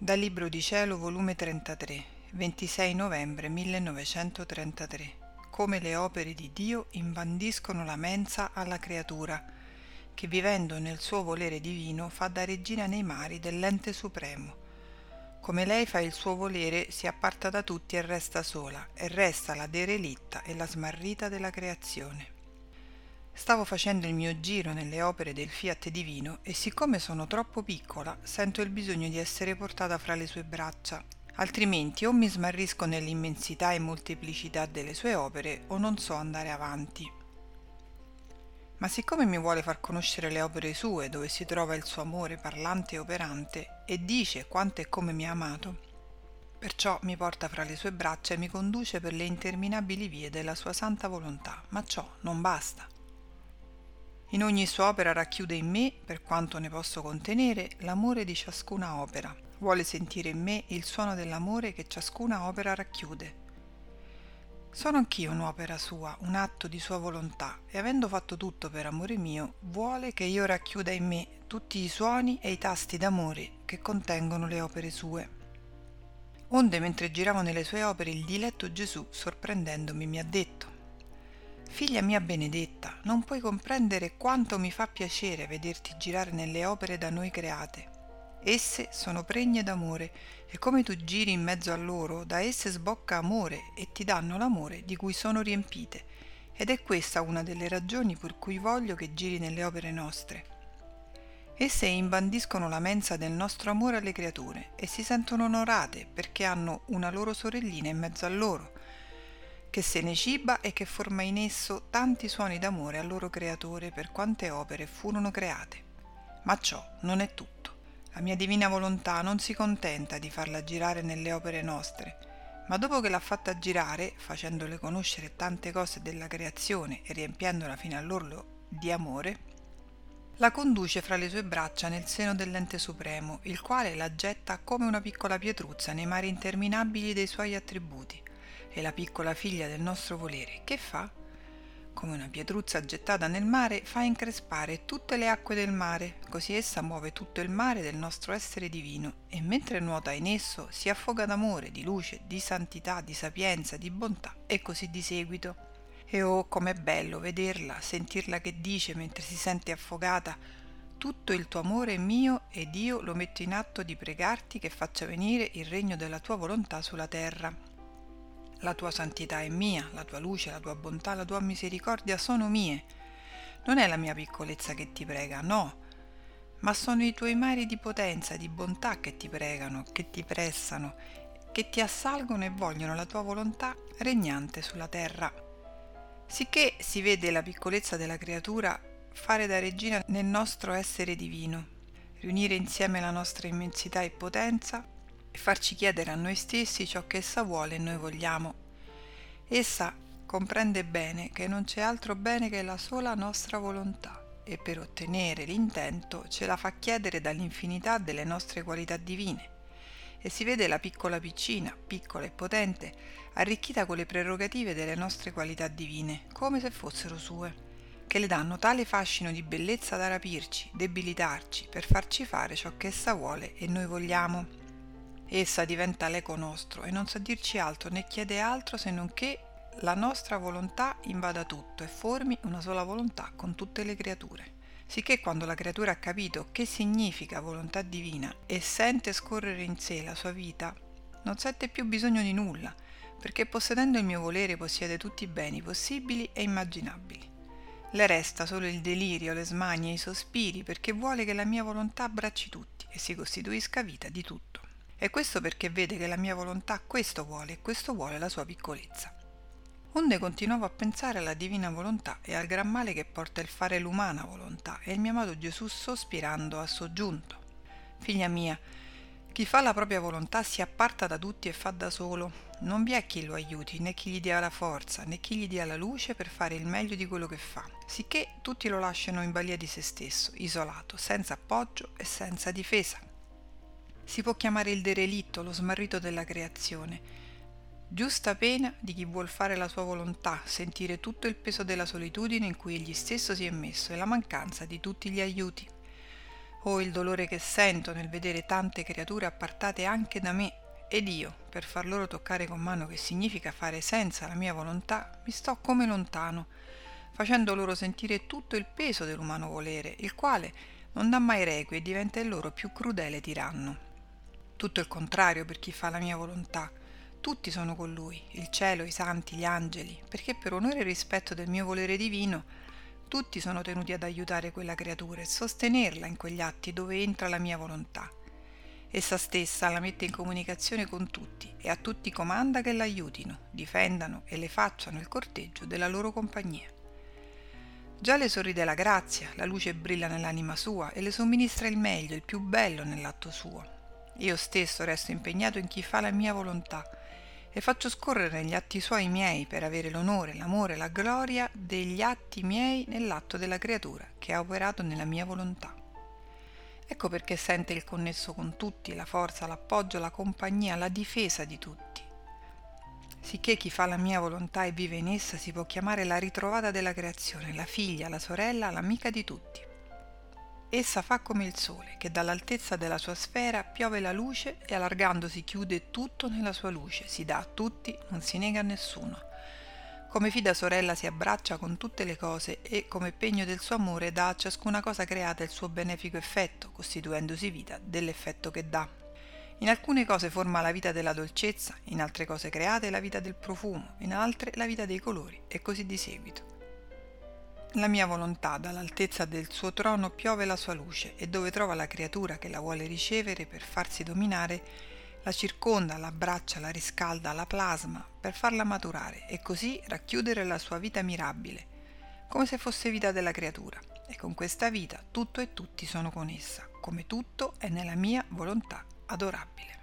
Dal Libro di Cielo, volume 33, 26 novembre 1933. Come le opere di Dio imbandiscono la mensa alla creatura, che vivendo nel suo volere divino fa da regina nei mari dell'ente supremo. Come lei fa il suo volere, si apparta da tutti e resta sola, e resta la derelitta e la smarrita della creazione. Stavo facendo il mio giro nelle opere del fiat divino e siccome sono troppo piccola sento il bisogno di essere portata fra le sue braccia, altrimenti o mi smarrisco nell'immensità e molteplicità delle sue opere o non so andare avanti. Ma siccome mi vuole far conoscere le opere sue dove si trova il suo amore parlante e operante e dice quanto e come mi ha amato, perciò mi porta fra le sue braccia e mi conduce per le interminabili vie della sua santa volontà, ma ciò non basta. In ogni sua opera racchiude in me, per quanto ne posso contenere, l'amore di ciascuna opera. Vuole sentire in me il suono dell'amore che ciascuna opera racchiude. Sono anch'io un'opera sua, un atto di sua volontà, e avendo fatto tutto per amore mio, vuole che io racchiuda in me tutti i suoni e i tasti d'amore che contengono le opere sue. Onde mentre giravo nelle sue opere il diletto Gesù, sorprendendomi, mi ha detto Figlia mia benedetta, non puoi comprendere quanto mi fa piacere vederti girare nelle opere da noi create. Esse sono pregne d'amore e come tu giri in mezzo a loro, da esse sbocca amore e ti danno l'amore di cui sono riempite. Ed è questa una delle ragioni per cui voglio che giri nelle opere nostre. Esse imbandiscono la mensa del nostro amore alle creature e si sentono onorate perché hanno una loro sorellina in mezzo a loro, che se ne ciba e che forma in esso tanti suoni d'amore al loro creatore per quante opere furono create. Ma ciò non è tutto. La mia divina volontà non si contenta di farla girare nelle opere nostre, ma dopo che l'ha fatta girare, facendole conoscere tante cose della creazione e riempiendola fino all'orlo di amore, la conduce fra le sue braccia nel seno dell'ente supremo, il quale la getta come una piccola pietruzza nei mari interminabili dei suoi attributi e la piccola figlia del nostro volere, che fa? Come una pietruzza gettata nel mare, fa increspare tutte le acque del mare, così essa muove tutto il mare del nostro essere divino, e mentre nuota in esso si affoga d'amore, di luce, di santità, di sapienza, di bontà, e così di seguito. E oh, com'è bello vederla, sentirla che dice mentre si sente affogata, tutto il tuo amore è mio ed io lo metto in atto di pregarti che faccia venire il regno della tua volontà sulla terra. La tua santità è mia, la tua luce, la tua bontà, la tua misericordia sono mie. Non è la mia piccolezza che ti prega, no, ma sono i tuoi mari di potenza, di bontà che ti pregano, che ti pressano, che ti assalgono e vogliono la tua volontà regnante sulla terra. Sicché si vede la piccolezza della creatura fare da regina nel nostro essere divino, riunire insieme la nostra immensità e potenza e farci chiedere a noi stessi ciò che essa vuole e noi vogliamo. Essa comprende bene che non c'è altro bene che la sola nostra volontà e per ottenere l'intento ce la fa chiedere dall'infinità delle nostre qualità divine. E si vede la piccola piccina, piccola e potente, arricchita con le prerogative delle nostre qualità divine, come se fossero sue, che le danno tale fascino di bellezza da rapirci, debilitarci, per farci fare ciò che essa vuole e noi vogliamo. Essa diventa l'eco nostro e non sa dirci altro né chiede altro se non che la nostra volontà invada tutto e formi una sola volontà con tutte le creature. Sicché quando la creatura ha capito che significa volontà divina e sente scorrere in sé la sua vita, non sente più bisogno di nulla, perché possedendo il mio volere possiede tutti i beni possibili e immaginabili. Le resta solo il delirio, le smanie i sospiri perché vuole che la mia volontà abbracci tutti e si costituisca vita di tutto. E questo perché vede che la mia volontà questo vuole e questo vuole la sua piccolezza. Onde continuavo a pensare alla divina volontà e al gran male che porta il fare l'umana volontà e il mio amato Gesù sospirando ha soggiunto. Figlia mia, chi fa la propria volontà si apparta da tutti e fa da solo. Non vi è chi lo aiuti, né chi gli dia la forza, né chi gli dia la luce per fare il meglio di quello che fa, sicché tutti lo lasciano in balia di se stesso, isolato, senza appoggio e senza difesa si può chiamare il derelitto, lo smarrito della creazione. Giusta pena di chi vuol fare la sua volontà, sentire tutto il peso della solitudine in cui egli stesso si è messo e la mancanza di tutti gli aiuti. Oh il dolore che sento nel vedere tante creature appartate anche da me ed io, per far loro toccare con mano che significa fare senza la mia volontà, mi sto come lontano, facendo loro sentire tutto il peso dell'umano volere, il quale non dà mai requi e diventa il loro più crudele tiranno. Tutto il contrario per chi fa la mia volontà. Tutti sono con lui, il cielo, i santi, gli angeli, perché per onore e rispetto del mio volere divino, tutti sono tenuti ad aiutare quella creatura e sostenerla in quegli atti dove entra la mia volontà Essa stessa la mette in comunicazione con tutti e a tutti comanda che l'aiutino, difendano e le facciano il corteggio della loro compagnia. Già le sorride la grazia, la luce brilla nell'anima sua e le somministra il meglio, il più bello nell'atto suo. Io stesso resto impegnato in chi fa la mia volontà e faccio scorrere negli atti suoi miei per avere l'onore, l'amore, la gloria degli atti miei nell'atto della creatura che ha operato nella mia volontà. Ecco perché sente il connesso con tutti, la forza, l'appoggio, la compagnia, la difesa di tutti. Sicché chi fa la mia volontà e vive in essa si può chiamare la ritrovata della creazione, la figlia, la sorella, l'amica di tutti. Essa fa come il sole, che dall'altezza della sua sfera piove la luce e allargandosi chiude tutto nella sua luce, si dà a tutti, non si nega a nessuno. Come fida sorella si abbraccia con tutte le cose e, come pegno del suo amore, dà a ciascuna cosa creata il suo benefico effetto, costituendosi vita dell'effetto che dà. In alcune cose forma la vita della dolcezza, in altre cose create la vita del profumo, in altre la vita dei colori, e così di seguito. La mia volontà dall'altezza del suo trono piove la sua luce, e dove trova la creatura che la vuole ricevere per farsi dominare, la circonda, l'abbraccia, la riscalda, la plasma per farla maturare e così racchiudere la sua vita mirabile, come se fosse vita della creatura. E con questa vita tutto e tutti sono con essa, come tutto è nella mia volontà adorabile.